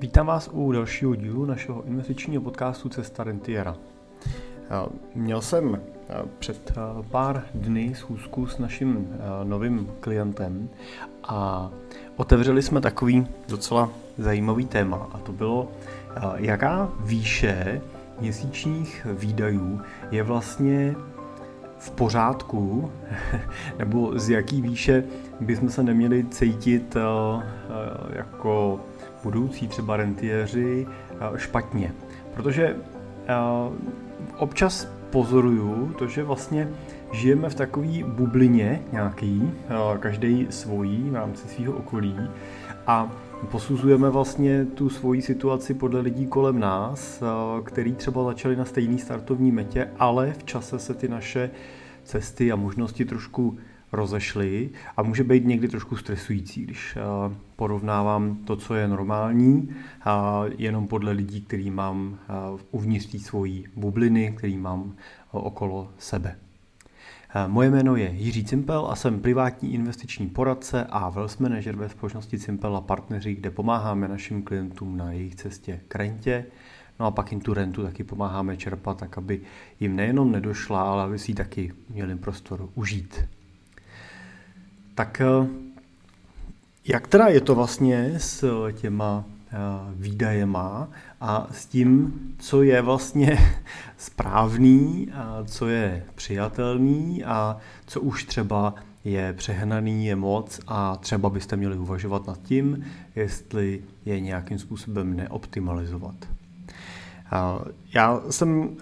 Vítám vás u dalšího dílu našeho investičního podcastu Cesta Rentiera. Měl jsem před pár dny schůzku s naším novým klientem a otevřeli jsme takový docela zajímavý téma a to bylo, jaká výše měsíčních výdajů je vlastně v pořádku, nebo z jaký výše bychom se neměli cítit jako budoucí třeba rentiéři špatně. Protože občas pozoruju to, že vlastně žijeme v takové bublině nějaký, každý svojí v rámci svého okolí a posuzujeme vlastně tu svoji situaci podle lidí kolem nás, který třeba začali na stejný startovní metě, ale v čase se ty naše cesty a možnosti trošku rozešly a může být někdy trošku stresující, když eh, porovnávám to, co je normální, jenom podle lidí, který mám eh, uvnitř té svojí bubliny, který mám eh, okolo sebe. Moje jméno je Jiří Cimpel a jsem privátní investiční poradce a wealth manager ve společnosti Cimpel a partneři, kde pomáháme našim klientům na jejich cestě k rentě. No a pak jim tu rentu taky pomáháme čerpat, tak aby jim nejenom nedošla, ale aby si ji taky měli prostor užít. Tak eh, jak teda je to vlastně s těma eh, výdajema a s tím, co je vlastně správný, a co je přijatelný a co už třeba je přehnaný, je moc a třeba byste měli uvažovat nad tím, jestli je nějakým způsobem neoptimalizovat. Já jsem eh,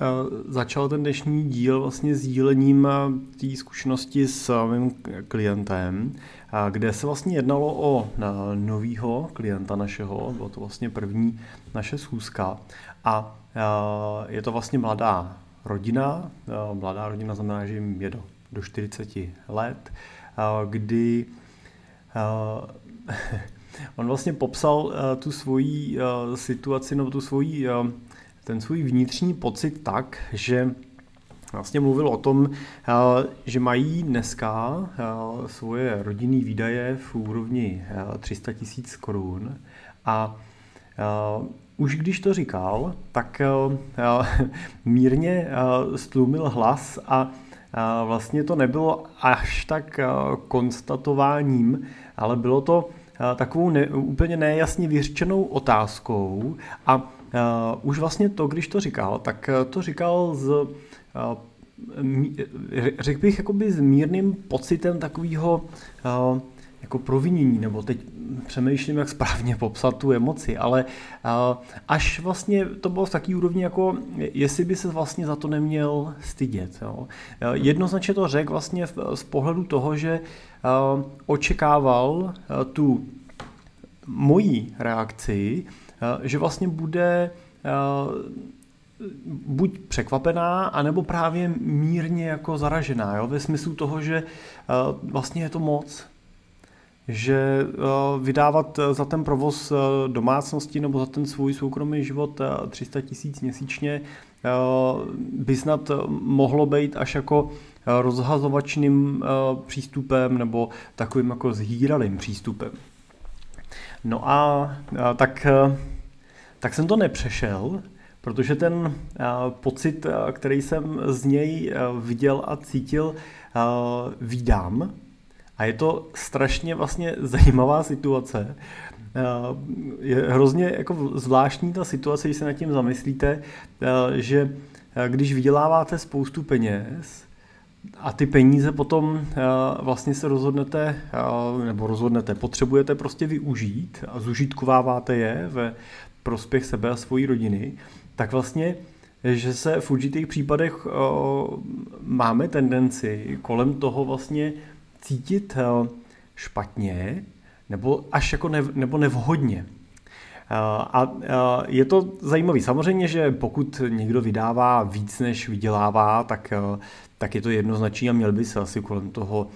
začal ten dnešní díl vlastně sdílením eh, té zkušenosti s mým klientem, eh, kde se vlastně jednalo o novýho klienta našeho, bylo to vlastně první naše schůzka. A je to vlastně mladá rodina, mladá rodina znamená, že jim je do, do 40 let, kdy on vlastně popsal tu svoji situaci nebo tu svoji ten svůj vnitřní pocit tak, že vlastně mluvil o tom, eh, že mají dneska eh, svoje rodinné výdaje v úrovni 300 eh, tisíc korun a už když to říkal, tak mírně stlumil hlas a vlastně to nebylo až tak konstatováním, ale bylo to takovou ne, úplně nejasně vyřčenou otázkou a už vlastně to, když to říkal, tak uh, to říkal z, uh, řekl bych, jakoby s mírným pocitem takového uh, jako provinění, nebo teď přemýšlím, jak správně popsat tu emoci, ale uh, až vlastně to bylo v takové úrovni, jako jestli by se vlastně za to neměl stydět. Jo. Uh, jednoznačně to řekl vlastně z pohledu toho, že uh, očekával uh, tu mojí reakci, Eh, že vlastně bude eh, buď překvapená, anebo právě mírně jako zaražená, jo? ve smyslu toho, že eh, vlastně je to moc, že vydávat za ten provoz domácnosti nebo za ten svůj soukromý život 300 tisíc měsíčně by snad mohlo být až jako rozhazovačným přístupem nebo takovým jako zhýralým přístupem. No a, tak, tak jsem to nepřešel, protože ten a, pocit, a, který jsem z něj viděl a cítil, a, výdám. A je to strašně vlastně zajímavá situace. Je hrozně jako zvláštní ta situace, když se nad tím zamyslíte, že když vyděláváte spoustu peněz, a ty peníze potom uh, vlastně se rozhodnete, uh, nebo rozhodnete, potřebujete prostě využít a zužitkováváte je ve prospěch sebe a svojí rodiny, tak vlastně, že se v určitých případech uh, máme tendenci kolem toho vlastně cítit špatně nebo až jako nev, nebo nevhodně. A je to zajímavé. Samozřejmě, že pokud někdo vydává víc, než vydělává, tak tak je to jednoznačný a měl by se asi kolem toho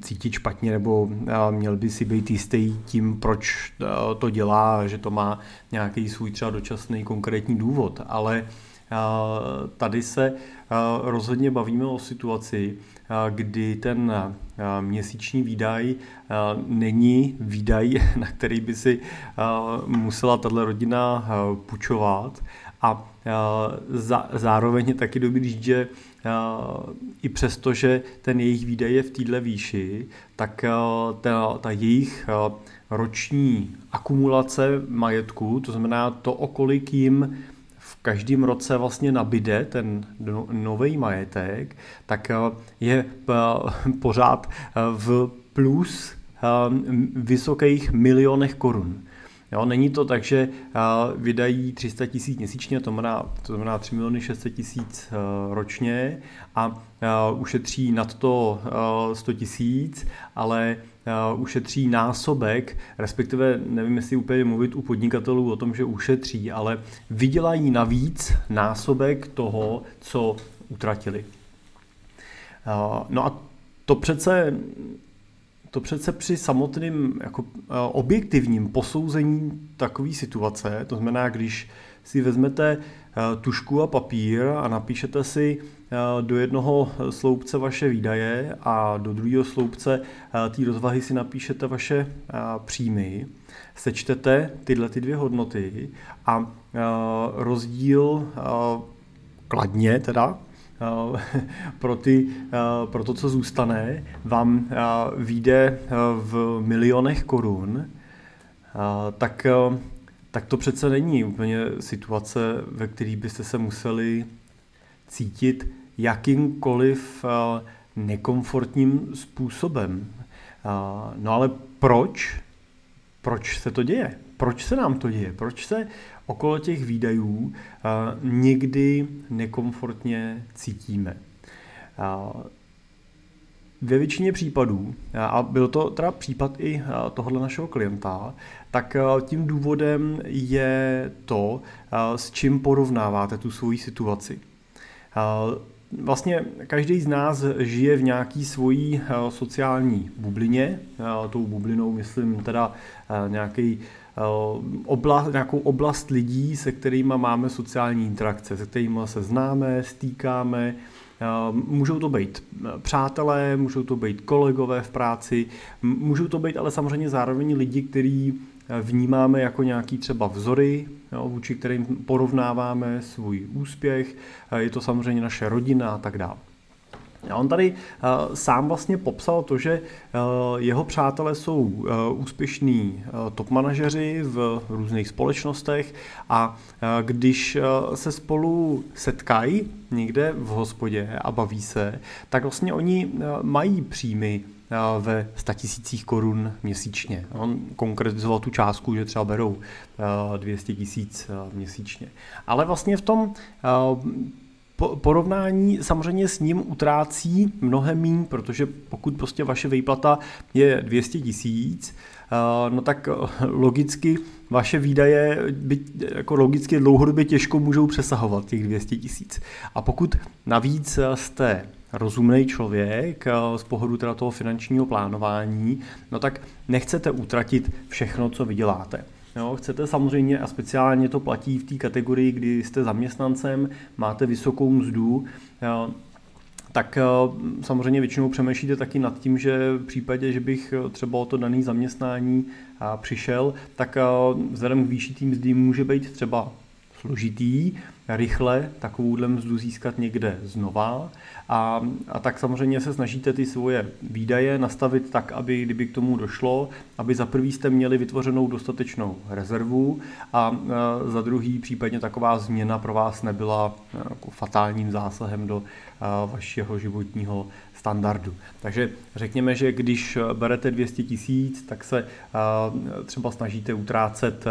cítit špatně nebo měl by si být jistý tím, proč to dělá, že to má nějaký svůj třeba dočasný konkrétní důvod. Ale tady se rozhodně bavíme o situaci, kdy ten měsíční výdaj není výdaj, na který by si musela tato rodina půjčovat. A zároveň je taky dobrý říct, že i přesto, že ten jejich výdaj je v této výši, tak ta, ta jejich roční akumulace majetku, to znamená to, o kolik jim v každém roce vlastně nabide ten no, nový majetek, tak je pořád v plus vysokých milionech korun. Jo, není to tak, že vydají 300 tisíc měsíčně, to znamená, to znamená 3 miliony 600 tisíc ročně a ušetří nad to 100 tisíc, ale ušetří násobek, respektive nevím, jestli úplně mluvit u podnikatelů o tom, že ušetří, ale vydělají navíc násobek toho, co utratili. No a to přece to přece při samotném jako, objektivním posouzení takové situace, to znamená, když si vezmete tušku a papír a napíšete si do jednoho sloupce vaše výdaje a do druhého sloupce té rozvahy si napíšete vaše příjmy, sečtete tyhle ty dvě hodnoty a rozdíl kladně teda pro, ty, pro to, co zůstane, vám vyjde v milionech korun, tak, tak to přece není úplně situace, ve které byste se museli cítit jakýmkoliv nekomfortním způsobem. No ale proč? Proč se to děje? Proč se nám to děje? Proč se okolo těch výdajů někdy nekomfortně cítíme? Ve většině případů, a byl to teda případ i tohohle našeho klienta, tak tím důvodem je to, s čím porovnáváte tu svoji situaci. Vlastně každý z nás žije v nějaký svojí sociální bublině. Tou bublinou myslím teda nějaký oblast, nějakou oblast lidí, se kterými máme sociální interakce, se kterými se známe, stýkáme. Můžou to být přátelé, můžou to být kolegové v práci, můžou to být ale samozřejmě zároveň lidi, kteří vnímáme jako nějaký třeba vzory, jo, vůči kterým porovnáváme svůj úspěch, je to samozřejmě naše rodina a tak dále. A on tady uh, sám vlastně popsal to, že uh, jeho přátelé jsou uh, úspěšní top manažeři v různých společnostech a když se spolu setkají někde v hospodě a baví se, tak vlastně oni mají příjmy ve 100 tisících korun měsíčně. On konkretizoval tu částku, že třeba berou 200 tisíc měsíčně. Ale vlastně v tom porovnání samozřejmě s ním utrácí mnohem méně, protože pokud prostě vaše výplata je 200 tisíc, no tak logicky vaše výdaje by, jako logicky dlouhodobě těžko můžou přesahovat těch 200 tisíc. A pokud navíc jste rozumný člověk z pohledu teda toho finančního plánování, no tak nechcete utratit všechno, co vyděláte. Jo, chcete samozřejmě, a speciálně to platí v té kategorii, kdy jste zaměstnancem, máte vysokou mzdu, jo, tak eh, samozřejmě většinou přemýšlíte taky nad tím, že v případě, že bych eh, třeba o to daný zaměstnání eh, přišel, tak vzhledem k výši té mzdy může být třeba složitý, rychle takovouhle mzdu získat někde znova a, a tak samozřejmě se snažíte ty svoje výdaje nastavit tak, aby kdyby k tomu došlo, aby za prvý jste měli vytvořenou dostatečnou rezervu a za druhý případně taková změna pro vás nebyla jako fatálním zásahem do vašeho životního standardu. Takže řekněme, že když berete 200 tisíc, tak se třeba snažíte utrácet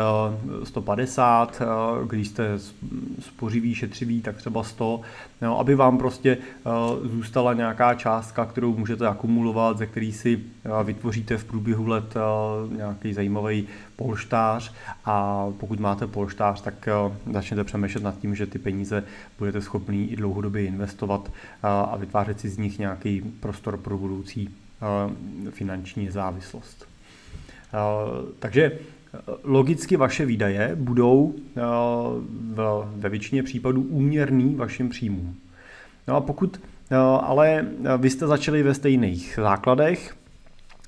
150, když jste spořivý, šetřivý, tak třeba 100, no, aby vám prostě zůstala nějaká částka, kterou můžete akumulovat, ze který si vytvoříte v průběhu let nějaký zajímavý polštář a pokud máte polštář, tak začněte přemýšlet nad tím, že ty peníze budete schopný i dlouhodobě investovat a vytvářet si z nich nějaký prostor pro budoucí finanční závislost. Takže logicky vaše výdaje budou ve většině případů úměrný vašim příjmům. No a pokud ale vy jste začali ve stejných základech,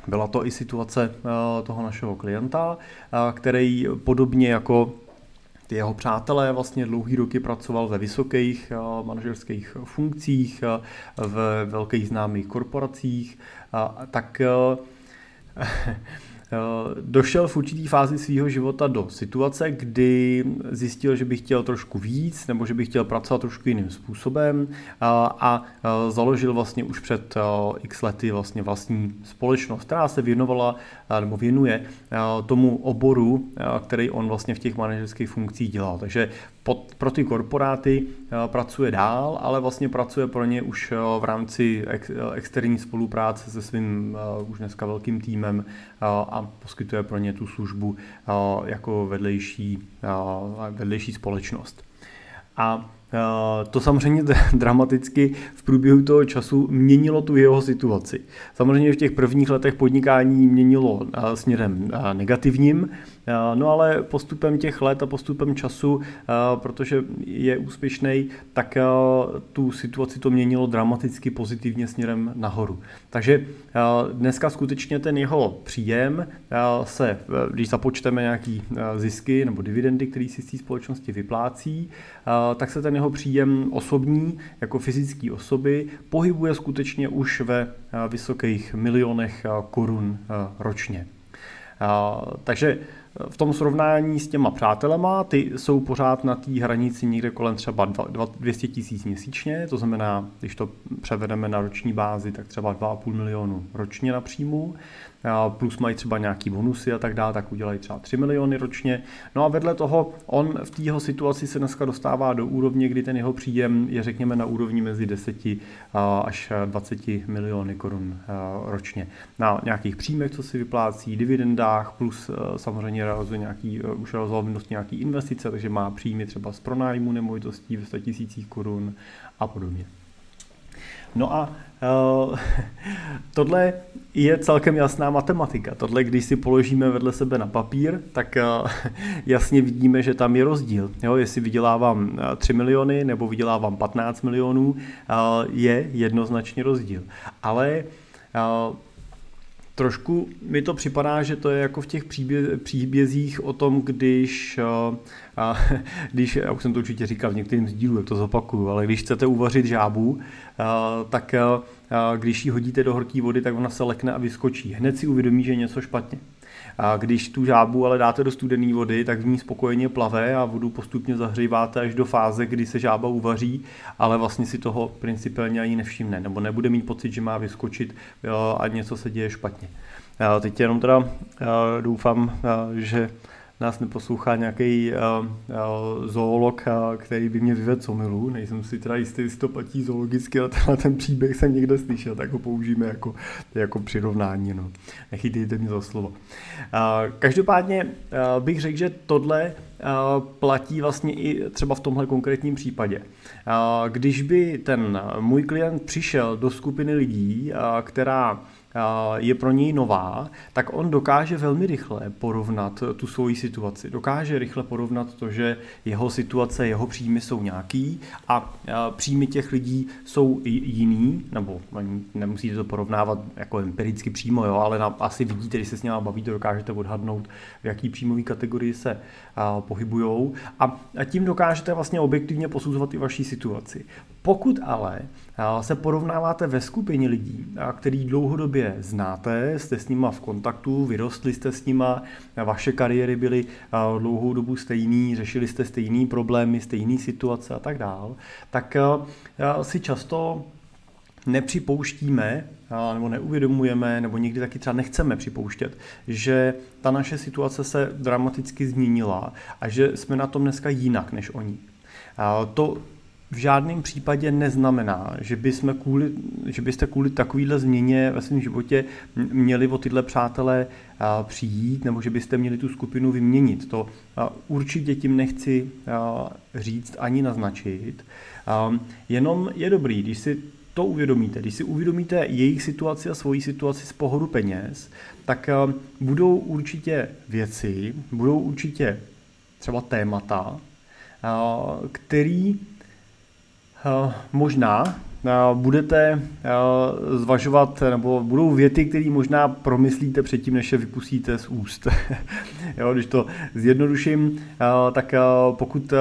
byla to i situace toho našeho klienta, který podobně jako ty jeho přátelé vlastně dlouhý roky pracoval ve vysokých manažerských funkcích, v velkých známých korporacích, tak Eh, došel v určitý fázi svého života do situace, kdy zjistil, že by chtěl trošku víc, nebo že by chtěl pracovat trošku jiným způsobem a, a eh, založil vlastně už před eh, x lety vlastně vlastní společnost, která se věnovala nebo věnuje tomu oboru, který on vlastně v těch manažerských funkcích dělal. Takže pod, pro ty korporáty pracuje dál, ale vlastně pracuje pro ně už v rámci ex, externí spolupráce se svým už dneska velkým týmem a poskytuje pro ně tu službu jako vedlejší, vedlejší společnost. A to samozřejmě dramaticky v průběhu toho času měnilo tu jeho situaci. Samozřejmě v těch prvních letech podnikání měnilo směrem negativním, No ale postupem těch let a postupem času, protože je úspěšný, tak tu situaci to měnilo dramaticky pozitivně směrem nahoru. Takže dneska skutečně ten jeho příjem se, když započteme nějaký zisky nebo dividendy, který si z té společnosti vyplácí, tak se ten jeho příjem osobní, jako fyzické osoby, pohybuje skutečně už ve vysokých milionech korun ročně. Takže v tom srovnání s těma přátelema, ty jsou pořád na té hranici někde kolem třeba 200 tisíc měsíčně, to znamená, když to převedeme na roční bázi, tak třeba 2,5 milionu ročně na příjmu plus mají třeba nějaký bonusy a tak dále, tak udělají třeba 3 miliony ročně. No a vedle toho on v té jeho situaci se dneska dostává do úrovně, kdy ten jeho příjem je řekněme na úrovni mezi 10 až 20 miliony korun ročně. Na nějakých příjmech, co si vyplácí, dividendách, plus samozřejmě realizuje nějaký, už realizoval nějaký investice, takže má příjmy třeba z pronájmu nemovitostí ve 100 tisících korun a podobně. No a tohle je celkem jasná matematika. Tohle, když si položíme vedle sebe na papír, tak uh, jasně vidíme, že tam je rozdíl. Jo, jestli vydělávám 3 miliony nebo vydělávám 15 milionů, je jednoznačně rozdíl. Ale Trošku mi to připadá, že to je jako v těch příbě, příbězích o tom, když, a, když, já už jsem to určitě říkal v některým z dílů, to zopakuju, ale když chcete uvařit žábu, a, tak a, když ji hodíte do horké vody, tak ona se lekne a vyskočí. Hned si uvědomí, že je něco špatně. A když tu žábu ale dáte do studené vody, tak v ní spokojeně plave a vodu postupně zahříváte až do fáze, kdy se žába uvaří, ale vlastně si toho principiálně ani nevšimne, nebo nebude mít pocit, že má vyskočit a něco se děje špatně. Teď jenom teda doufám, že nás neposlouchá nějaký uh, uh, zoolog, uh, který by mě vyvedl comilu. Nejsem si teda jistý, jestli to platí zoologicky, ale tenhle ten příběh jsem někde slyšel, tak ho použijeme jako, jako přirovnání. No. Nechytejte mě za slovo. Uh, každopádně uh, bych řekl, že tohle platí vlastně i třeba v tomhle konkrétním případě. Když by ten můj klient přišel do skupiny lidí, která je pro něj nová, tak on dokáže velmi rychle porovnat tu svoji situaci. Dokáže rychle porovnat to, že jeho situace, jeho příjmy jsou nějaký a příjmy těch lidí jsou jiný, nebo nemusíte to porovnávat jako empiricky přímo, jo, ale na, asi vidíte, když se s ním bavíte, dokážete odhadnout, v jaký příjmové kategorii se pohybují a, a tím dokážete vlastně objektivně posuzovat i vaší situaci. Pokud ale se porovnáváte ve skupině lidí, který dlouhodobě znáte, jste s nima v kontaktu, vyrostli jste s nima, vaše kariéry byly dlouhou dobu stejný, řešili jste stejný problémy, stejné situace a tak dál, tak si často nepřipouštíme nebo neuvědomujeme, nebo někdy taky třeba nechceme připouštět, že ta naše situace se dramaticky změnila a že jsme na tom dneska jinak než oni. To v žádném případě neznamená, že, bychom kvůli, že byste kvůli takovýhle změně ve svém životě měli o tyhle přátelé přijít, nebo že byste měli tu skupinu vyměnit. To určitě tím nechci říct ani naznačit. Jenom je dobrý, když si to uvědomíte, když si uvědomíte jejich situaci a svoji situaci z pohodu peněz, tak budou určitě věci, budou určitě třeba témata, který možná budete zvažovat, nebo budou věty, které možná promyslíte předtím, než je vypustíte z úst. jo, když to zjednoduším, tak pokud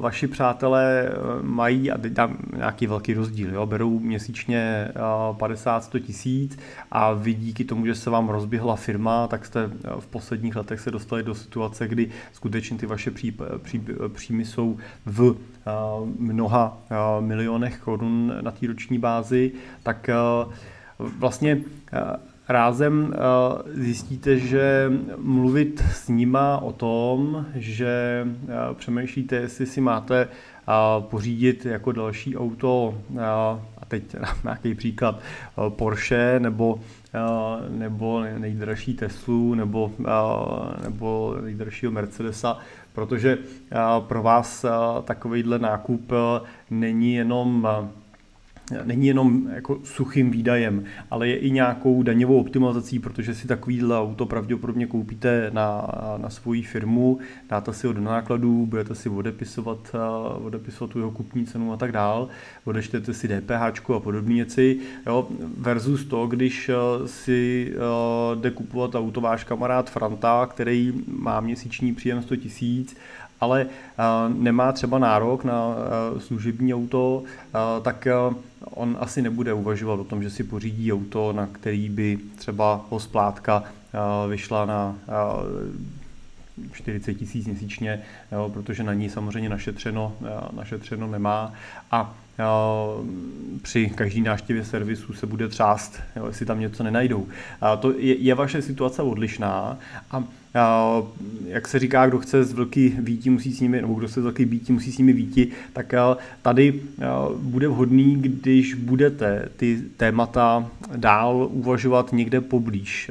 vaši přátelé mají, a teď nějaký velký rozdíl, jo, berou měsíčně 50-100 tisíc a vy díky tomu, že se vám rozběhla firma, tak jste v posledních letech se dostali do situace, kdy skutečně ty vaše pří, pří, příjmy jsou v mnoha milionech korun na té roční bázi, tak vlastně rázem zjistíte, že mluvit s nima o tom, že přemýšlíte, jestli si máte pořídit jako další auto, a teď nějaký příklad, Porsche nebo, nebo nejdražší Teslu nebo, nebo nejdražšího Mercedesa, protože pro vás takovýhle nákup není jenom není jenom jako suchým výdajem, ale je i nějakou daňovou optimalizací, protože si takovýhle auto pravděpodobně koupíte na, na svoji firmu, dáte si ho do nákladů, budete si odepisovat, odepisovat tu jeho kupní cenu a tak dál, odečtete si DPH a podobné věci, jo, versus to, když si jde kupovat auto váš kamarád Franta, který má měsíční příjem 100 tisíc ale nemá třeba nárok na služební auto, tak on asi nebude uvažovat o tom, že si pořídí auto, na který by třeba ho splátka vyšla na 40 tisíc měsíčně, jo, protože na ní samozřejmě našetřeno, našetřeno nemá a při každý návštěvě servisu se bude třást, jo, jestli tam něco nenajdou. A to je, je vaše situace odlišná a jak se říká, kdo chce z velký výti, musí s nimi, nebo kdo chce z velký býti, musí s nimi výti, tak tady bude vhodný, když budete ty témata dál uvažovat někde poblíž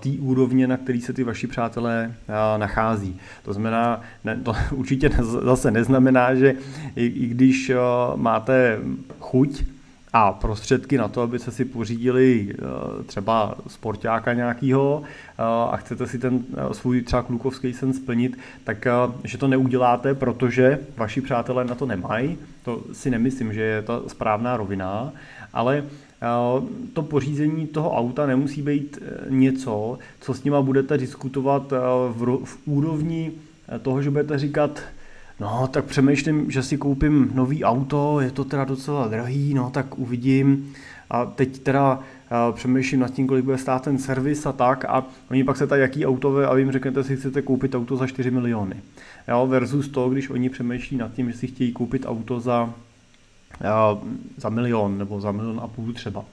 té úrovně, na který se ty vaši přátelé nachází. To znamená, ne, to určitě zase neznamená, že i, i když máte chuť a prostředky na to, abyste si pořídili třeba sportáka nějakého a chcete si ten svůj třeba klukovský sen splnit, tak že to neuděláte, protože vaši přátelé na to nemají. To si nemyslím, že je ta správná rovina, ale to pořízení toho auta nemusí být něco, co s nima budete diskutovat v, v úrovni toho, že budete říkat, no tak přemýšlím, že si koupím nový auto, je to teda docela drahý, no tak uvidím. A teď teda přemýšlím nad tím, kolik bude stát ten servis a tak a oni pak se tady jaký auto a vy jim řeknete, si chcete koupit auto za 4 miliony. Jo, versus to, když oni přemýšlí nad tím, že si chtějí koupit auto za za milion nebo za milion a půl třeba.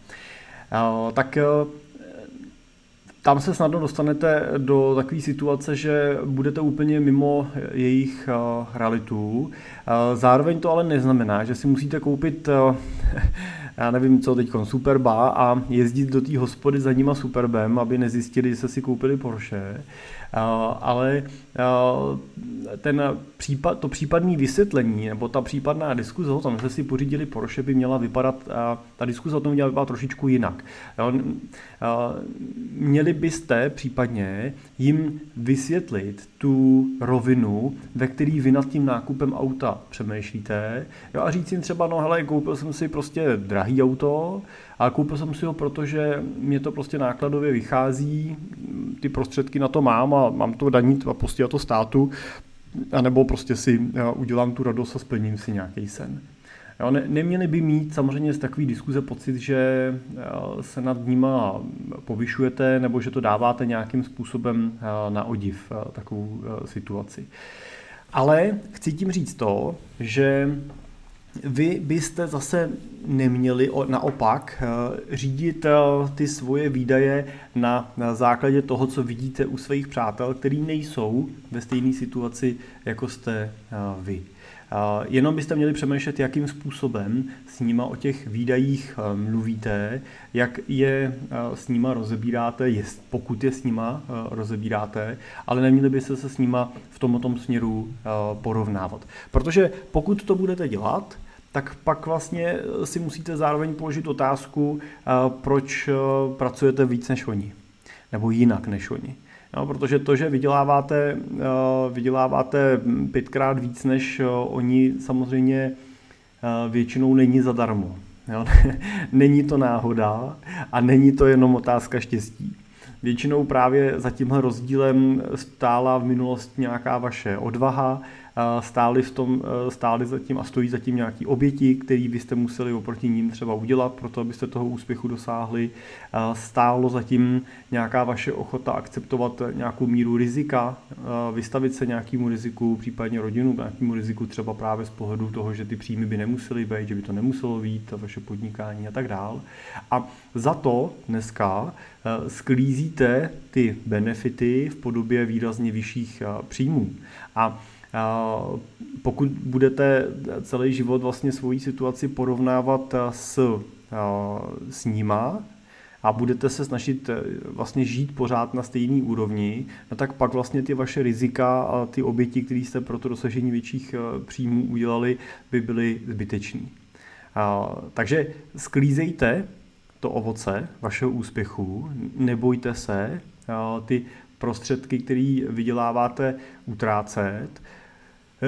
Tak tam se snadno dostanete do takové situace, že budete úplně mimo jejich realitu. Zároveň to ale neznamená, že si musíte koupit já nevím co teď, Superba a jezdit do té hospody za nima Superbem, aby nezjistili, že se si koupili Porsche. Ale ten případ, to případné vysvětlení nebo ta případná diskuze o tom, že si pořídili Porsche, by měla vypadat, ta diskuze o tom měla vypadat trošičku jinak. Měli byste případně jim vysvětlit tu rovinu, ve který vy nad tím nákupem auta přemýšlíte a říct jim třeba, no hele, koupil jsem si prostě drahý auto, a koupil jsem si ho, protože mě to prostě nákladově vychází, ty prostředky na to mám a mám to danit a postíhat to státu, anebo prostě si udělám tu radost a splním si nějaký sen. Jo, ne, neměli by mít samozřejmě z takové diskuze pocit, že se nad nima povyšujete nebo že to dáváte nějakým způsobem na odiv takovou situaci. Ale chci tím říct to, že vy byste zase neměli naopak eh, řídit eh, ty svoje výdaje na, základě toho, co vidíte u svých přátel, který nejsou ve stejné situaci, jako jste eh, vy. Jenom byste měli přemýšlet, jakým způsobem s nima o těch výdajích mluvíte, jak je s nima rozebíráte, pokud je s nima rozebíráte, ale neměli byste se s nima v tomto směru porovnávat. Protože pokud to budete dělat, tak pak vlastně si musíte zároveň položit otázku, proč pracujete víc než oni, nebo jinak než oni. No, protože to, že vyděláváte, vyděláváte pětkrát víc než oni, samozřejmě většinou není zadarmo. Jo? není to náhoda a není to jenom otázka štěstí. Většinou právě za tímhle rozdílem stála v minulosti nějaká vaše odvaha, stáli, v tom, e, stáli za tím a stojí za tím nějaký oběti, který byste museli oproti ním třeba udělat, proto abyste toho úspěchu dosáhli. Stálo za tím nějaká vaše ochota akceptovat nějakou míru rizika, vystavit se nějakému riziku, případně rodinu nějakému riziku třeba právě z pohledu toho, že ty příjmy by nemusely být, že by to nemuselo být, vaše podnikání a tak dál. A za to dneska e, sklízíte ty benefity v podobě výrazně vyšších e, příjmů. A pokud budete celý život vlastně svoji situaci porovnávat s, s níma a budete se snažit e, vlastně žít pořád na stejné úrovni, no tak pak vlastně ty vaše rizika a ty oběti, které jste pro to dosažení větších příjmů udělali, by byly zbytečné. Takže sklízejte to ovoce vašeho úspěchu, nebojte se ty prostředky, které vyděláváte, utrácet,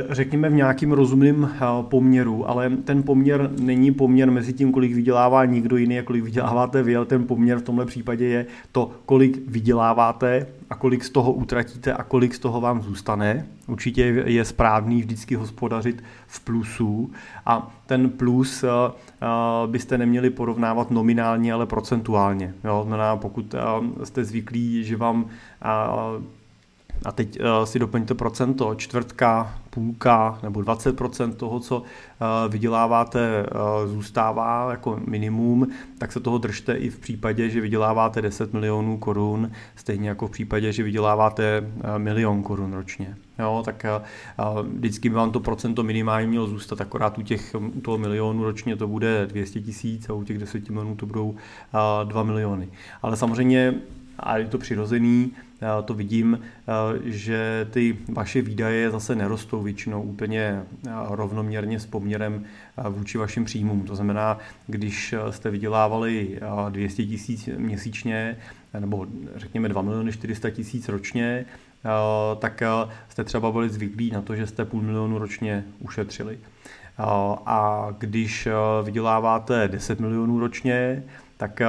řekněme v nějakým rozumném eh, poměru, ale ten poměr není poměr mezi tím, kolik vydělává někdo jiný a kolik vyděláváte vy, ale ten poměr v tomhle případě je to, kolik vyděláváte a kolik z toho utratíte a kolik z toho vám zůstane. Určitě je správný vždycky hospodařit v plusu a ten plus eh, eh, byste neměli porovnávat nominálně, ale procentuálně. Jo? Znamená, pokud jste zvyklí, že vám a teď uh, si doplňte procento, čtvrtka, půlka nebo 20% toho, co uh, vyděláváte, uh, zůstává jako minimum, tak se toho držte i v případě, že vyděláváte 10 milionů korun, stejně jako v případě, že vyděláváte milion korun ročně. Jo, tak vždycky by vám to procento minimálně mělo zůstat, akorát u, těch, u toho milionu ročně to bude 200 tisíc a u těch 10 milionů to budou uh, 2 miliony. Ale samozřejmě, a je to přirozený, to vidím, eh, že ty vaše výdaje zase nerostou většinou úplně eh, rovnoměrně s poměrem eh, vůči vašim příjmům. To znamená, když jste vydělávali 200 tisíc měsíčně, nebo řekněme 2 miliony 400 tisíc ročně, tak jste třeba byli zvyklí na to, že jste půl milionu ročně ušetřili. A když vyděláváte 10 milionů ročně, tak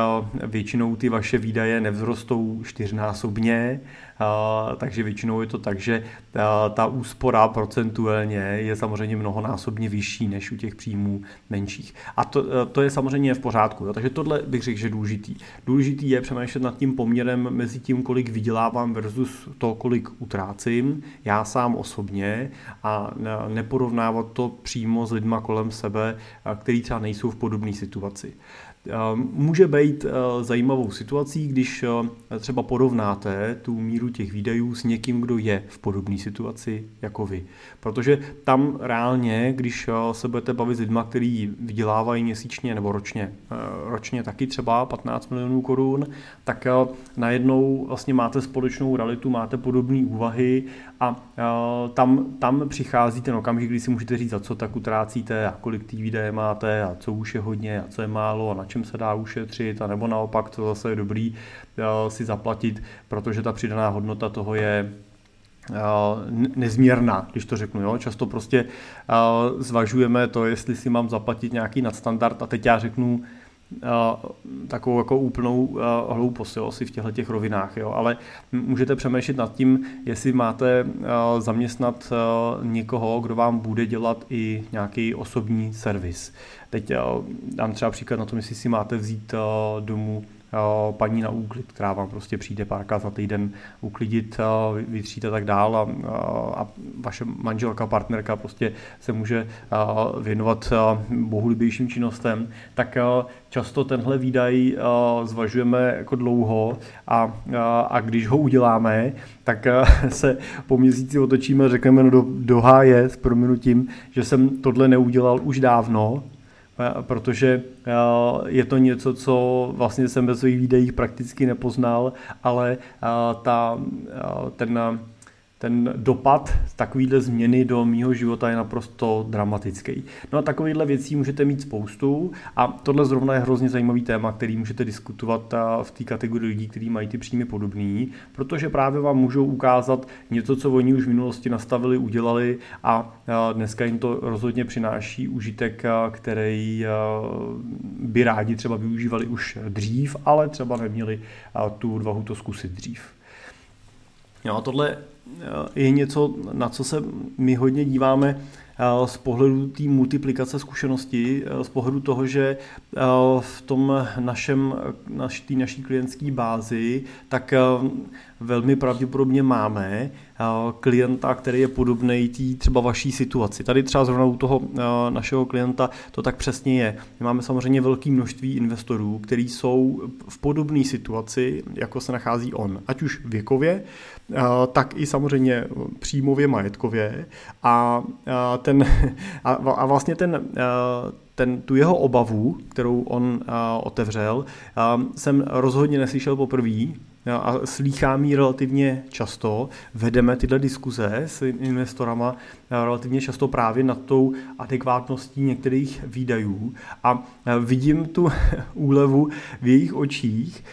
většinou ty vaše výdaje nevzrostou čtyřnásobně, takže většinou je to tak, že ta úspora procentuálně je samozřejmě mnohonásobně vyšší než u těch příjmů menších. A to, to je samozřejmě v pořádku. Jo? Takže tohle bych řekl, že je důležitý. Důležitý je přemýšlet nad tím poměrem mezi tím, kolik vydělávám versus to, kolik utrácím, já sám osobně a neporovnávat to přímo s lidma kolem sebe, který třeba nejsou v podobné situaci. Může být eh, zajímavou situací, když eh, třeba porovnáte tu míru těch výdajů s někým, kdo je v podobné situaci jako vy. Protože tam reálně, když eh, se budete bavit s lidmi, kteří vydělávají měsíčně nebo ročně, ročně taky třeba 15 milionů korun, tak najednou vlastně máte společnou realitu, máte podobné úvahy a tam, tam přichází ten okamžik, kdy si můžete říct, za co tak utrácíte a kolik těch výdaje máte a co už je hodně a co je málo a na čem se dá ušetřit, a nebo naopak, co zase je dobrý eh, si zaplatit, protože ta přidaná hodnota toho je eh, nezměrná, když to řeknu. Jo? Často prostě eh, zvažujeme to, jestli si mám zaplatit nějaký nadstandard a teď já řeknu, takovou jako úplnou hloupost jo, si v těchto těch rovinách, jo. ale můžete přemýšlet nad tím, jestli máte zaměstnat někoho, kdo vám bude dělat i nějaký osobní servis. Teď dám třeba příklad na tom, jestli si máte vzít domů paní na úklid, která vám prostě přijde párkrát za týden uklidit, vytřít a tak dál. A, a vaše manželka, partnerka prostě se může věnovat bohulibějším činnostem, tak často tenhle výdaj zvažujeme jako dlouho a, a když ho uděláme, tak se po měsíci otočíme a řekneme no do, do háje s prominutím, že jsem tohle neudělal už dávno, protože eh, je to něco, co vlastně jsem ve svých videích prakticky nepoznal, ale eh, ta, eh, ten ten dopad takovýhle změny do mýho života je naprosto dramatický. No a takovýchhle věcí můžete mít spoustu a tohle zrovna je hrozně zajímavý téma, který můžete diskutovat v té kategorii lidí, kteří mají ty příjmy podobný, protože právě vám můžou ukázat něco, co oni už v minulosti nastavili, udělali a dneska jim to rozhodně přináší užitek, který by rádi třeba využívali už dřív, ale třeba neměli tu odvahu to zkusit dřív. Jo, a tohle je něco, na co se my hodně díváme eh, z pohledu té multiplikace zkušenosti, eh, z pohledu toho, že eh, v tom našem, naš, naší klientské bázi, tak velmi pravděpodobně máme klienta, který je podobný té třeba vaší situaci. Tady třeba zrovna u toho našeho klienta to tak přesně je. My máme samozřejmě velké množství investorů, kteří jsou v podobné situaci, jako se nachází on. Ať už věkově, tak i samozřejmě příjmově, majetkově. A, ten, a vlastně ten ten, tu jeho obavu, kterou on uh, otevřel, jsem rozhodně neslyšel poprvé, a slýchám ji relativně často. Vedeme tyhle diskuze s investorama relativně často právě nad tou adekvátností některých výdajů a vidím tu úlevu v jejich očích,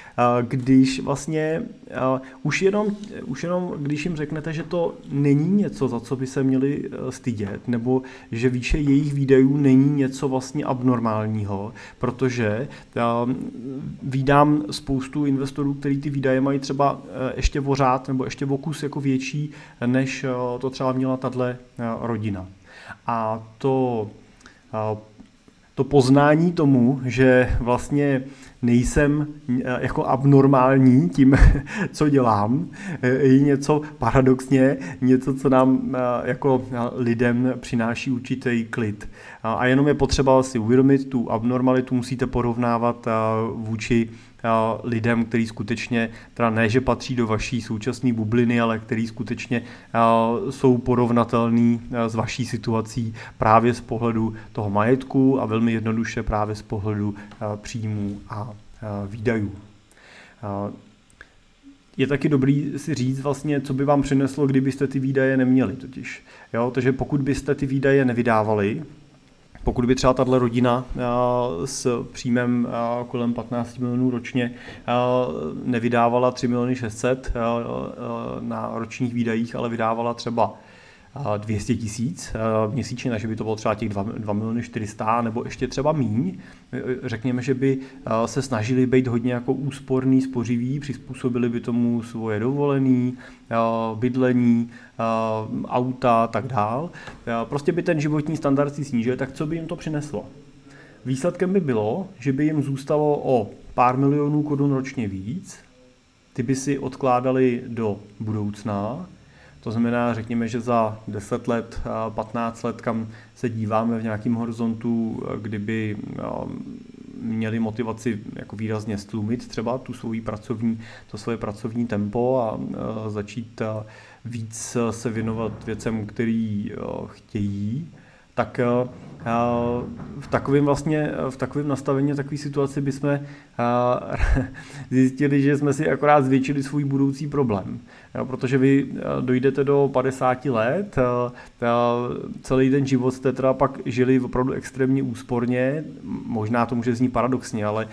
když vlastně už jenom, už jenom když jim řeknete, že to není něco, za co by se měli stydět, nebo že výše jejich výdajů není něco vlastně abnormálního, protože vídám spoustu investorů, kteří ty výdaje mají třeba e, ještě vořád nebo ještě vokus jako větší, než e, to třeba měla tahle rodina. A to, to poznání tomu, že vlastně nejsem jako abnormální tím, co dělám, je něco paradoxně, něco, co nám jako lidem přináší určitý klid. A jenom je potřeba si uvědomit, tu abnormalitu musíte porovnávat vůči lidem, který skutečně, teda ne, že patří do vaší současné bubliny, ale který skutečně jsou porovnatelný s vaší situací právě z pohledu toho majetku a velmi jednoduše právě z pohledu příjmů a výdajů. Je taky dobrý si říct vlastně, co by vám přineslo, kdybyste ty výdaje neměli totiž. Jo, takže pokud byste ty výdaje nevydávali, pokud by třeba tahle rodina s příjmem kolem 15 milionů ročně nevydávala 3 miliony 600 na ročních výdajích, ale vydávala třeba 200 tisíc měsíčně, takže by to bylo třeba těch 2, 2 miliony 400 nebo ještě třeba míň. Řekněme, že by se snažili být hodně jako úsporný, spořivý, přizpůsobili by tomu svoje dovolený, bydlení, auta a tak dál. Prostě by ten životní standard si snížil, tak co by jim to přineslo? Výsledkem by bylo, že by jim zůstalo o pár milionů korun ročně víc, ty by si odkládali do budoucna, to znamená, řekněme, že za 10 let, 15 let, kam se díváme v nějakém horizontu, kdyby měli motivaci jako výrazně stlumit třeba tu svoji pracovní, to svoje pracovní tempo a začít víc se věnovat věcem, který chtějí, tak v takovém vlastně, v takovém nastavení takové situaci bychom zjistili, že jsme si akorát zvětšili svůj budoucí problém. Protože vy dojdete do 50 let, celý ten život jste teda pak žili opravdu extrémně úsporně, možná to může znít paradoxně, ale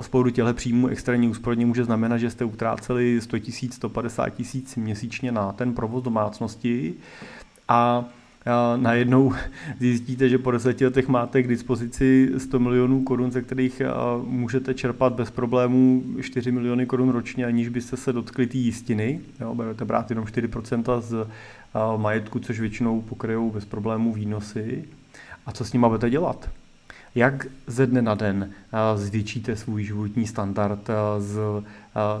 z pohledu těchto příjmů extrémně úsporně může znamenat, že jste utráceli 100 tisíc, 150 tisíc měsíčně na ten provoz domácnosti. A najednou zjistíte, že po deseti letech máte k dispozici 100 milionů korun, ze kterých můžete čerpat bez problémů 4 miliony korun ročně, aniž byste se dotkli té jistiny. Jo, budete brát jenom 4% z majetku, což většinou pokryjou bez problémů výnosy. A co s nimi budete dělat? Jak ze dne na den zvětšíte svůj životní standard z,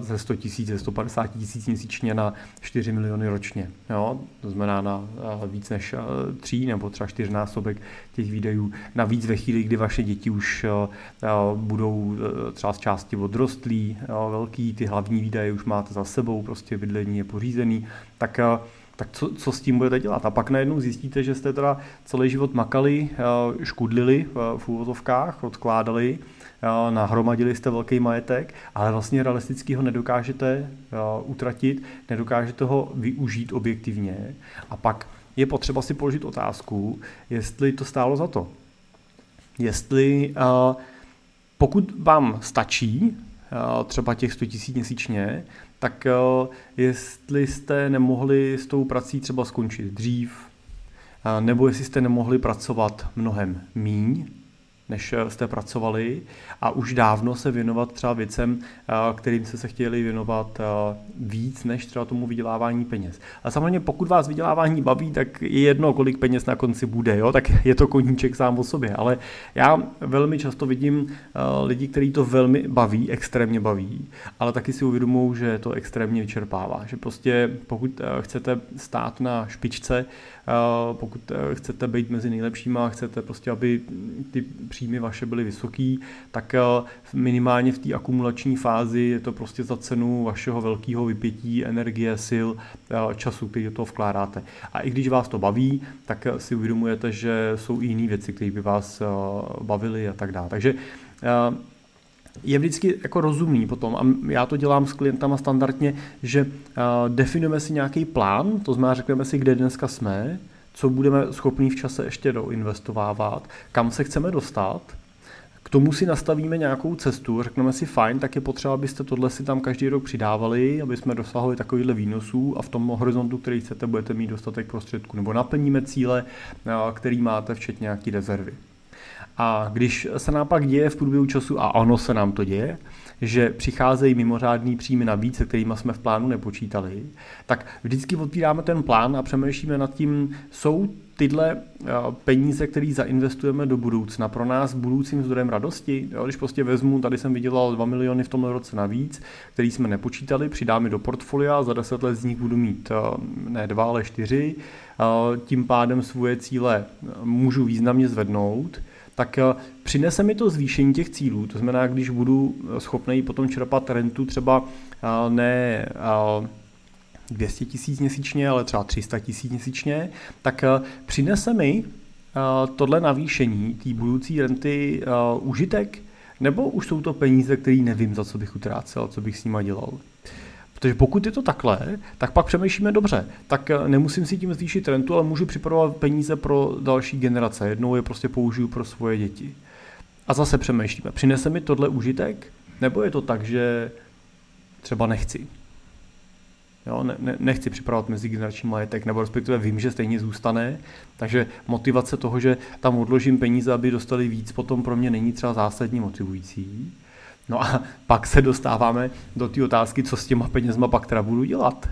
ze 100 tisíc, ze 150 tisíc měsíčně na 4 miliony ročně. Jo? To znamená na víc než 3 nebo třeba 4 násobek těch výdajů. Navíc ve chvíli, kdy vaše děti už budou třeba z části odrostlí, velký, ty hlavní výdaje už máte za sebou, prostě bydlení je pořízený, tak tak co, co s tím budete dělat? A pak najednou zjistíte, že jste teda celý život makali, eh, škudlili v úvozovkách, odkládali, eh, nahromadili jste velký majetek, ale vlastně realisticky ho nedokážete eh, utratit, nedokážete ho využít objektivně a pak je potřeba si položit otázku, jestli to stálo za to. Jestli pokud vám stačí třeba těch 100 000 měsíčně, tak eh, jestli jste nemohli s tou prací třeba skončit dřív, nebo jestli jste nemohli pracovat mnohem míň, než eh, jste pracovali a už dávno se věnovat třeba věcem, eh, kterým jste se chtěli věnovat eh, víc, než třeba tomu vydělávání peněz. A samozřejmě pokud vás vydělávání baví, tak je jedno, kolik peněz na konci bude, jo? tak je to koníček sám o sobě. Ale já velmi často vidím lidi, kteří to velmi baví, extrémně baví, ale taky si uvědomují, že to extrémně vyčerpává. Že prostě pokud chcete stát na špičce, pokud chcete být mezi nejlepšíma, chcete prostě, aby ty příjmy vaše byly vysoký, tak minimálně v té akumulační fázi je to prostě za cenu vašeho velkého vypětí, energie, sil, času, který do toho vkládáte. A i když vás to baví, tak si uvědomujete, že jsou i jiné věci, které by vás bavily a tak dále. Takže je vždycky jako rozumný potom, a já to dělám s klientama standardně, že definujeme si nějaký plán, to znamená, řekneme si, kde dneska jsme, co budeme schopni v čase ještě doinvestovávat, kam se chceme dostat, k tomu si nastavíme nějakou cestu, řekneme si fajn, tak je potřeba, abyste tohle si tam každý rok přidávali, aby jsme dosahovali takovýhle výnosů a v tom horizontu, který chcete, budete mít dostatek prostředků. Nebo naplníme cíle, který máte, včetně nějaký rezervy. A když se nám pak děje v průběhu času, a ono se nám to děje, že přicházejí mimořádný příjmy navíc, se kterými jsme v plánu nepočítali, tak vždycky otvíráme ten plán a přemýšlíme nad tím, jsou tyhle eh, peníze, které zainvestujeme do budoucna, pro nás budoucím zdrojem radosti. Jo, když prostě vezmu, tady jsem vydělal 2 miliony v tomhle roce navíc, který jsme nepočítali, přidám do portfolia, za 10 let z nich budu mít eh, ne dva, ale čtyři, eh, tím pádem svoje cíle můžu významně zvednout, tak eh, přinese mi to zvýšení těch cílů. To znamená, když budu eh, schopný potom čerpat rentu třeba eh, ne 200 tisíc měsíčně, ale třeba 300 tisíc měsíčně, tak přinese mi tohle navýšení té budoucí renty užitek, nebo už jsou to peníze, které nevím, za co bych utrácel, co bych s nima dělal. Protože pokud je to takhle, tak pak přemýšlíme dobře. Tak eh, nemusím si tím zvýšit rentu, ale můžu připravovat peníze pro další generace. Jednou je prostě použiju pro svoje děti. A zase přemýšlíme, přinese mi tohle užitek? Nebo je to tak, že třeba nechci? Jo, ne, ne, nechci připravovat mezigenerační majetek, nebo respektive vím, že stejně zůstane, takže motivace toho, že tam odložím peníze, aby dostali víc, potom pro mě není třeba zásadně motivující. No a pak se dostáváme do té otázky, co s těma penězma pak teda budu dělat.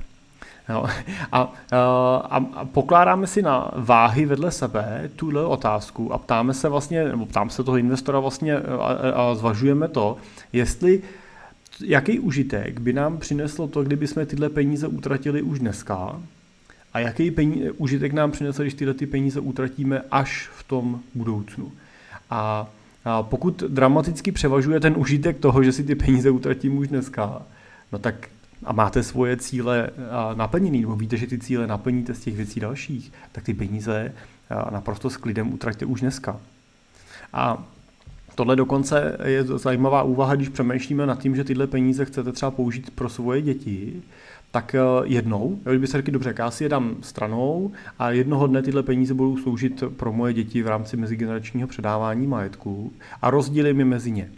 No, a, a, a pokládáme si na váhy vedle sebe tuhle otázku a ptáme se vlastně, nebo ptám se toho investora vlastně a, a zvažujeme to, jestli jaký užitek by nám přineslo to, kdyby jsme tyhle peníze utratili už dneska a jaký peníze, užitek nám přineslo, když tyhle ty peníze utratíme až v tom budoucnu. A a pokud dramaticky převažuje ten užitek toho, že si ty peníze utratím už dneska, no tak a máte svoje cíle naplněný, nebo víte, že ty cíle naplníte z těch věcí dalších, tak ty peníze naprosto s klidem utraťte už dneska. A tohle dokonce je zajímavá úvaha, když přemýšlíme nad tím, že tyhle peníze chcete třeba použít pro svoje děti, tak eh, jednou, kdyby se řekli, dobře, já si je dám stranou a jednoho dne tyhle peníze budou sloužit pro moje děti v rámci mezigeneračního předávání majetku a rozdělím je mezi ně.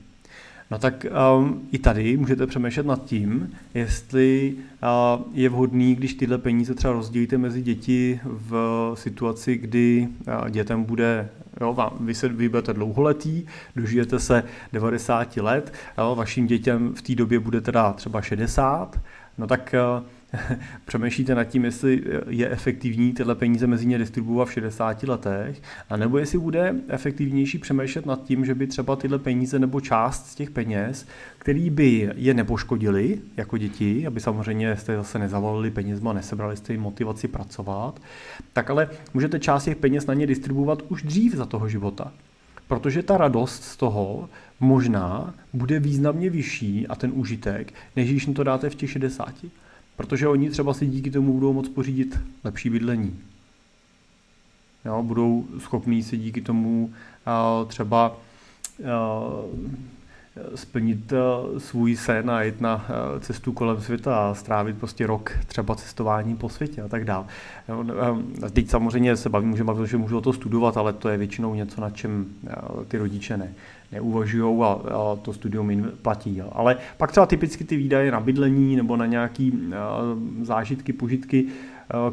No tak um, i tady můžete přemýšlet nad tím, jestli uh, je vhodný, když tyhle peníze třeba rozdělíte mezi děti v situaci, kdy uh, dětem bude, jo, vám, vy, se, vy budete dlouholetý, dožijete se 90 let, jo, vašim dětem v té době bude teda třeba 60, no tak uh, přemýšlíte nad tím, jestli je efektivní tyhle peníze mezi ně distribuovat v 60 letech, a nebo jestli bude efektivnější přemýšlet nad tím, že by třeba tyhle peníze nebo část z těch peněz, který by je nepoškodili jako děti, aby samozřejmě jste zase nezavolili penězma, nesebrali jste jim motivaci pracovat, tak ale můžete část těch peněz na ně distribuovat už dřív za toho života. Protože ta radost z toho možná bude významně vyšší a ten užitek, než když to dáte v těch 60. Protože oni třeba si díky tomu budou moct pořídit lepší bydlení. Jo, budou schopní si díky tomu uh, třeba uh, splnit svůj sen a jít na cestu kolem světa a strávit prostě rok třeba cestování po světě a tak dále. Teď samozřejmě se bavím, že můžu o to studovat, ale to je většinou něco, na čem ty rodiče ne, neuvažují a, a to studium platí. Ale pak třeba typicky ty výdaje na bydlení nebo na nějaké zážitky, požitky,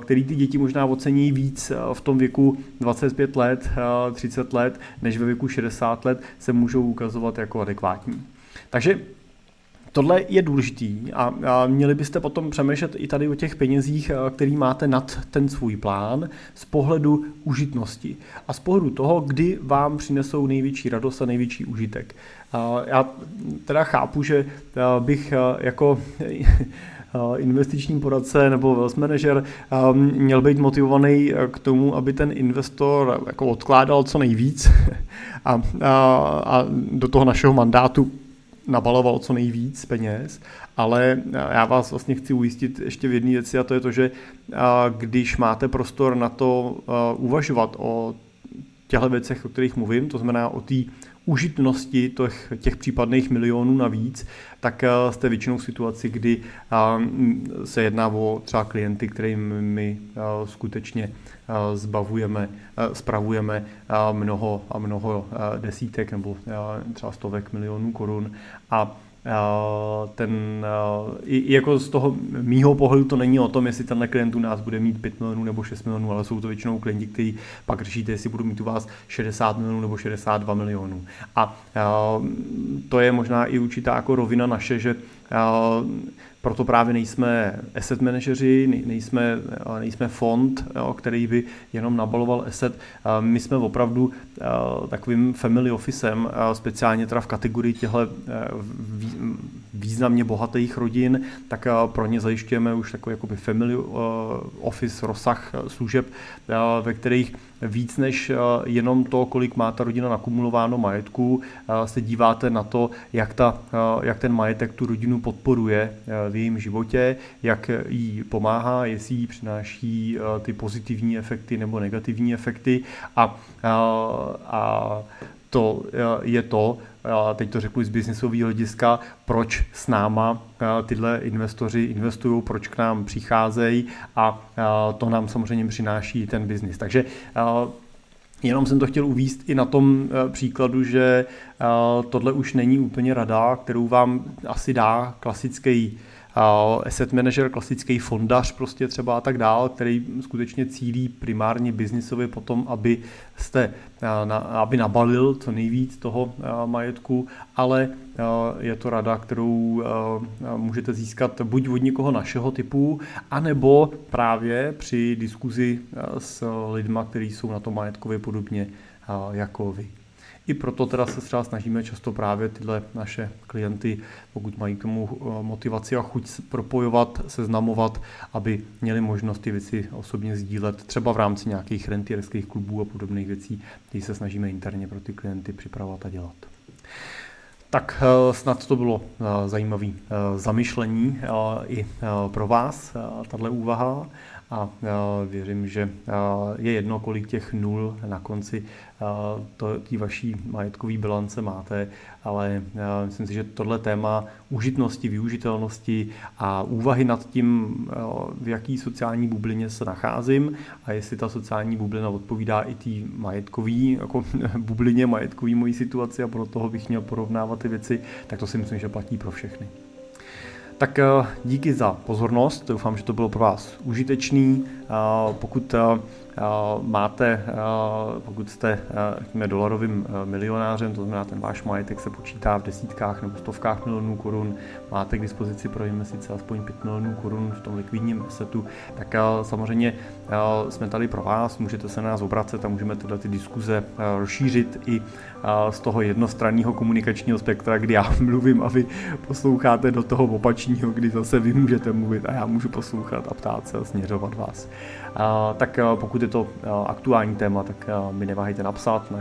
který ty děti možná ocení víc v tom věku 25 let, 30 let, než ve věku 60 let, se můžou ukazovat jako adekvátní. Takže Tohle je důležitý a, a měli byste potom přemýšlet i tady o těch penězích, který máte nad ten svůj plán z pohledu užitnosti a z pohledu toho, kdy vám přinesou největší radost a největší užitek. Já teda chápu, že bych jako investiční poradce nebo wealth manager měl být motivovaný k tomu, aby ten investor jako odkládal co nejvíc a, a, a do toho našeho mandátu nabaloval co nejvíc peněz, ale já vás vlastně chci ujistit ještě v jedné věci a to je to, že když máte prostor na to uvažovat o těchto věcech, o kterých mluvím, to znamená o té užitnosti těch, těch případných milionů navíc, tak jste většinou v situaci, kdy se jedná o třeba klienty, kterým my skutečně zbavujeme, spravujeme mnoho a mnoho desítek nebo třeba stovek milionů korun. A ten, i jako z toho mýho pohledu to není o tom, jestli tenhle klient u nás bude mít 5 milionů nebo 6 milionů, ale jsou to většinou klienti, kteří pak řešíte, jestli budou mít u vás 60 milionů nebo 62 milionů. A to je možná i určitá jako rovina naše, že proto právě nejsme asset manažeři, nejsme, nejsme fond, jo, který by jenom nabaloval asset. My jsme opravdu takovým family officem, speciálně teda v kategorii těchto významně bohatých rodin, tak pro ně zajišťujeme už takový jakoby family office rozsah služeb, ve kterých víc než jenom to, kolik má ta rodina nakumulováno majetku, se díváte na to, jak, ta, jak ten majetek tu rodinu podporuje v jejím životě, jak jí pomáhá, jestli jí přináší ty pozitivní efekty nebo negativní efekty. A, a to je to, teď to řeknu z biznisového hlediska, proč s náma tyhle investoři investují, proč k nám přicházejí a to nám samozřejmě přináší ten biznis. Takže Jenom jsem to chtěl uvíst i na tom příkladu, že tohle už není úplně rada, kterou vám asi dá klasický asset manager, klasický fondař prostě třeba a tak dál, který skutečně cílí primárně biznisově potom, aby jste, aby nabalil co nejvíc toho majetku, ale je to rada, kterou můžete získat buď od někoho našeho typu, anebo právě při diskuzi s lidma, kteří jsou na to majetkově podobně jako vy. I proto teda se třeba snažíme často právě tyhle naše klienty, pokud mají k tomu eh, motivaci a chuť propojovat, seznamovat, aby měli možnost ty věci osobně sdílet, třeba v rámci nějakých rentierských klubů a podobných věcí, které se snažíme interně pro ty klienty připravovat a dělat. Tak eh, snad to bylo eh, zajímavé zamyšlení i pro vás, tahle úvaha a věřím, že je jedno, kolik těch nul na konci té vaší majetkové bilance máte, ale myslím si, že tohle téma užitnosti, využitelnosti a úvahy nad tím, v jaký sociální bublině se nacházím a jestli ta sociální bublina odpovídá i té majetkové jako bublině, majetkové mojí situaci a pro toho bych měl porovnávat ty věci, tak to si myslím, že platí pro všechny. Tak eh, díky za pozornost, doufám, že to bylo pro vás užitečný. Eh, pokud eh, máte, pokud jste řekněme, dolarovým milionářem, to znamená ten váš majetek se počítá v desítkách nebo stovkách milionů korun, máte k dispozici pro investice aspoň 5 milionů korun v tom likvidním setu, tak samozřejmě jsme tady pro vás, můžete se na nás obracet a můžeme tyhle ty diskuze rozšířit i z toho jednostranného komunikačního spektra, kdy já mluvím a vy posloucháte do toho opačního, kdy zase vy můžete mluvit a já můžu poslouchat a ptát se a směřovat vás. Tak pokud je to aktuální téma, tak mi neváhejte napsat na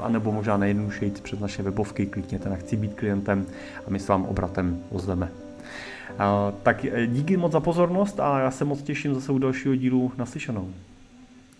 a nebo možná nejjednodušeji přes naše webovky klikněte na chci být klientem a my s vám obratem ozveme. Tak díky moc za pozornost a já se moc těším zase u dalšího dílu naslyšenou.